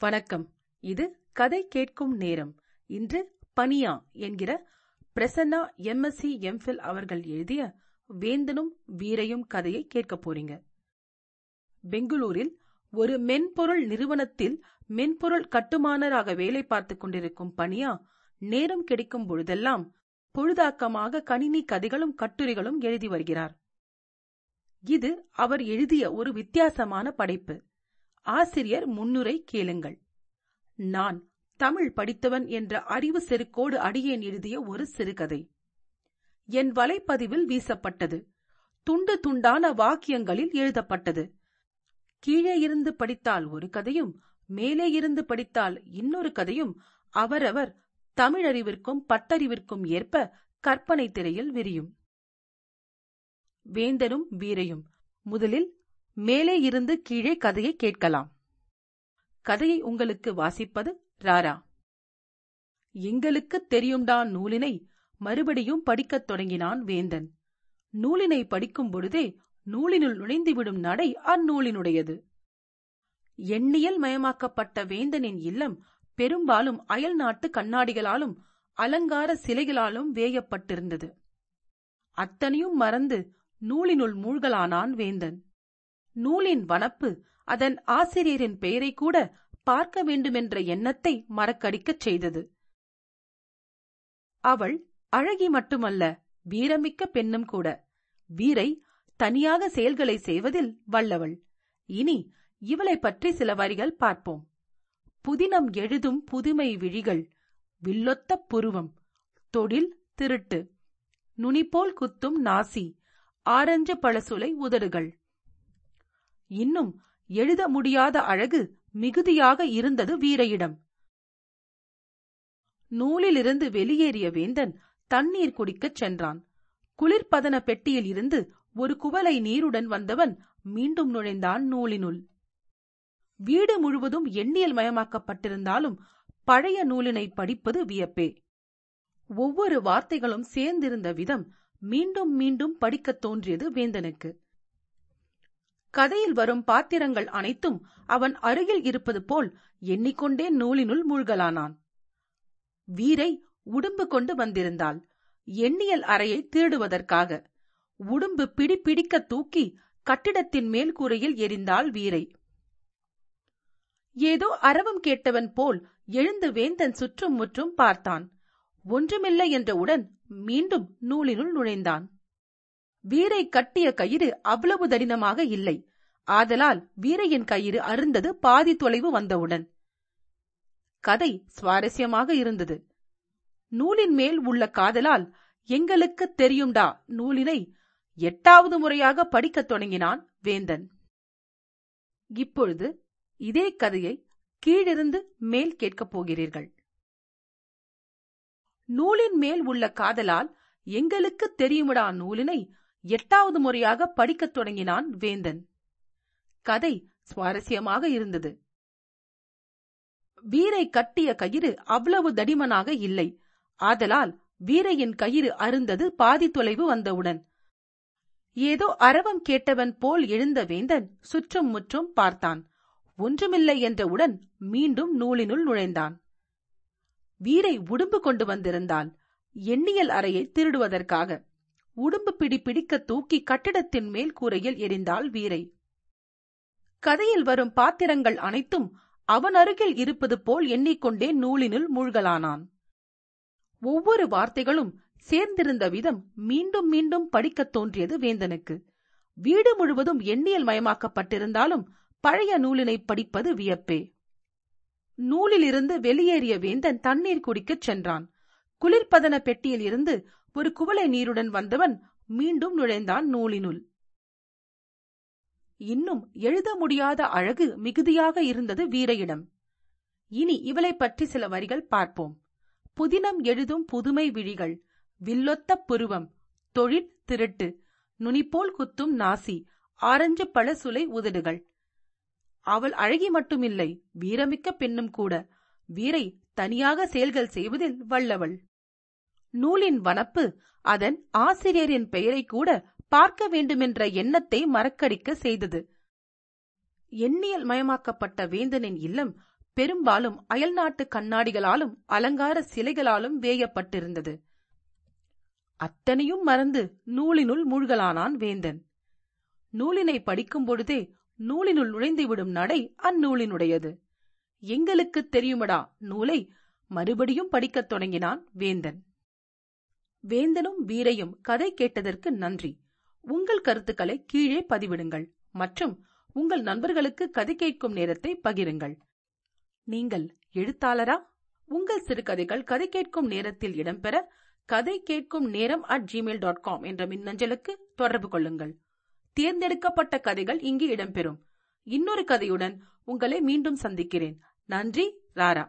வணக்கம். இது கதை கேட்கும் நேரம். இன்று பனியா என்கிற பிரசன்னா எம்எஸ்சி எம்ஃபில் அவர்கள் எழுதிய வேந்தனும் வீரையும் கதையை கேட்கப் போறீங்க. பெங்களூரில் ஒரு மென்பொருள் நிறுவனத்தில் மென்பொருள் கட்டுமானராக வேலை பார்த்துக் கொண்டிருக்கும் பனியா நேரம் கிடைக்கும் பொழுதெல்லாம் பொழுதாக்கமாக கணினி கதைகளும் கட்டுரைகளும் எழுதி வருகிறார். இது அவர் எழுதிய ஒரு வித்தியாசமான படைப்பு. ஆசிரியர் முன்னுரை கேளுங்கள். நான் தமிழ் படித்தவன் என்ற அறிவு செருக்கோடு அடியேன் எழுதிய ஒரு சிறுகதை. என் வலைப்பதிவில் வீசப்பட்டது. துண்டு துண்டான வாக்கியங்களில் எழுதப்பட்டது. கீழே இருந்து படித்தால் ஒரு கதையும் மேலே இருந்து படித்தால் இன்னொரு கதையும் அவரவர் தமிழறிவிற்கும் பட்டறிவிற்கும் ஏற்ப கற்பனை திரையில் விரியும். வேந்தனும் வீரையும் முதலில் மேலே இருந்து கீழே கதையை கேட்கலாம். கதையை உங்களுக்கு வாசிப்பது ராரா. எங்களுக்கு தெரியும்டா நூலினை மறுபடியும் படிக்கத் தொடங்கினான் வேந்தன். நூலினை படிக்கும் பொழுதே நூலினுள் நுழைந்துவிடும் நடை அந்நூலினுடையது. எண்ணியல் மயமாக்கப்பட்ட வேந்தனின் இல்லம் பெரும்பாலும் அயல் நாட்டு கண்ணாடிகளாலும் அலங்கார சிலைகளாலும் வேயப்பட்டிருந்தது. அத்தனையும் மறந்து நூலினுள் மூழ்கலானான் வேந்தன். நூலின் வனப்பு அதன் ஆசிரியரின் பெயரை கூட பார்க்க வேண்டுமென்ற எண்ணத்தை மறக்கடிக்கச் செய்தது. அவள் அழகி மட்டுமல்ல வீரமிக்க பெண்ணும் கூட. வீரை தனியாக செயல்களை செய்வதில் வல்லவள். இனி இவளை பற்றி சில வரிகள் பார்ப்போம். புதினம் எழுதும் புதுமை விழிகள் வில்லொத்த புருவம் தொழில் திருட்டு நுனிபோல் குத்தும் நாசி ஆரஞ்சு பழசுலை உதடுகள். இன்னும் எழுத முடியாத அழகு மிகுதியாக இருந்தது வீரையிடம். நூலிலிருந்து வெளியேறிய வேந்தன் தண்ணீர் குடிக்கச் சென்றான். குளிர்பதன பெட்டியில் இருந்து ஒரு குவலை நீருடன் வந்தவன் மீண்டும் நுழைந்தான் நூலினுள். வீடு முழுவதும் எண்ணியல் மயமாக்கப்பட்டிருந்தாலும் பழைய நூலினை படிப்பது வியப்பே. ஒவ்வொரு வார்த்தைகளும் சேர்ந்திருந்த விதம் மீண்டும் மீண்டும் படிக்கத் தோன்றியது வேந்தனுக்கு. கதையில் வரும் பாத்திரங்கள் அனைத்தும் அவன் அருகில் இருப்பது போல் எண்ணிக்கொண்டே நூலினுள் மூழ்கலானான். வீரை உடும்பு கொண்டு வந்திருந்தாள். எண்ணியல் அறையை திருடுவதற்காக. உடும்பு பிடி பிடிக்க தூக்கி கட்டிடத்தின் மேல் கூரையில் எரிந்தாள் வீரை. ஏதோ அரவம் கேட்டவன் போல் எழுந்து வேந்தன் சுற்றும் முற்றும் பார்த்தான். ஒன்றுமில்லை என்றவுடன் மீண்டும் நூலினுள் நுழைந்தான். வீரை கட்டிய கயிறு அவ்வளவு தடினமாக இல்லை. ஆதலால் வீரையின் கயிறு அருந்தது பாதி தொலைவு வந்தவுடன். கதை சுவாரஸ்யமாக இருந்தது. நூலின் மேல் உள்ள காதலால் எங்களுக்கு தெரியும்டா நூலினை எட்டாவது முறையாக படிக்கத் தொடங்கினான் வேந்தன். இப்பொழுது இதே கதையை கீழிருந்து மேல் கேட்கப் போகிறீர்கள். நூலின் மேல் உள்ள காதலால் எங்களுக்கு தெரியுமடா நூலினை எட்டாவது முறையாக படிக்கத் தொடங்கினான் வேந்தன். கதை சுவாரஸ்யமாக இருந்தது. வீரை கட்டிய கயிறு அவ்வளவு தடிமனாக இல்லை. ஆதலால் வீரையின் கயிறு அருந்தது பாதி தொலைவு வந்தவுடன். ஏதோ அரவம் கேட்டவன் போல் எழுந்த வேந்தன் சுற்றும் முற்றும் பார்த்தான். ஒன்றுமில்லை என்றவுடன் மீண்டும் நூலினுள் நுழைந்தான். வீரை உடும்பு கொண்டு வந்திருந்தாள். எண்ணியல் அறையை திருடுவதற்காக. உடும்பு பிடி பிடிக்க தூக்கி கட்டிடத்தின் மேல் கூரையில் எரிந்தாள் வீரை. கதையில் வரும் பாத்திரங்கள் அனைத்தும் அவன் அருகில் இருப்பது போல் எண்ணிக்கொண்டே நூலினுள் மூழ்கலானான். ஒவ்வொரு வார்த்தைகளும் சேர்ந்திருந்த விதம் மீண்டும் மீண்டும் படிக்கத் தோன்றியது வேந்தனுக்கு. வீடு முழுவதும் எண்ணியல் மயமாக்கப்பட்டிருந்தாலும் பழைய நூலினை படிப்பது வியப்பே. நூலிலிருந்து வெளியேறிய வேந்தன் தண்ணீர் குடிக்கச் சென்றான். குளிர்பதன பெட்டியில் இருந்து ஒரு குவளை நீருடன் வந்தவன் மீண்டும் நுழைந்தான் நூலினுள். இன்னும் எழுத முடியாத அழகு மிகுதியாக இருந்தது வீரையிடம். இனி இவளை பற்றி சில வரிகள் பார்ப்போம். புதினம் எழுதும் புதுமை விழிகள் வில்லொத்த புருவம் தொழிற் திருட்டு நுனிப்போல் குத்தும் நாசி ஆரஞ்சு பழ சுலை உதடுகள். அவள் அழகி மட்டுமில்லை வீரமிக்க பெண்ணும் கூட. வீரை தனியாக செயல்கள் செய்வதில் வல்லவள். நூலின் வனப்பு அதன் ஆசிரியரின் பெயரை கூட பார்க்க வேண்டுமென்ற எண்ணத்தை மறக்கடிக்க செய்தது. எண்ணியல் மயமாக்கப்பட்ட வேந்தனின் இல்லம் பெரும்பாலும் அயல்நாட்டு கண்ணாடிகளாலும் அலங்கார சிலைகளாலும் வேயப்பட்டிருந்தது. அத்தனையும் மறந்து நூலினுள் மூழ்கலானான் வேந்தன். நூலினை படிக்கும் பொழுதே நூலினுள் நுழைந்துவிடும் நடை அந்நூலினுடையது. எங்களுக்கு தெரியுமடா நூலை? மறுபடியும் படிக்கத் தொடங்கினான் வேந்தன். வேந்தனும் வீரையும் கதை கேட்டதற்கு நன்றி. உங்கள் கருத்துக்களை கீழே பதிவிடுங்கள். மற்றும் உங்கள் நண்பர்களுக்கு கதை கேட்கும் நேரத்தை பகிருங்கள். நீங்கள் எழுத்தாளரா? உங்கள் சிறுகதைகள் கதை கேட்கும் நேரத்தில் இடம்பெற கதை கேட்கும் நேரம் அட் ஜிமெயில் டாட் காம் என்ற மின்னஞ்சலுக்கு தொடர்பு கொள்ளுங்கள். தேர்ந்தெடுக்கப்பட்ட கதைகள் இங்கு இடம்பெறும். இன்னொரு கதையுடன் உங்களை மீண்டும் சந்திக்கிறேன். நன்றி ராரா.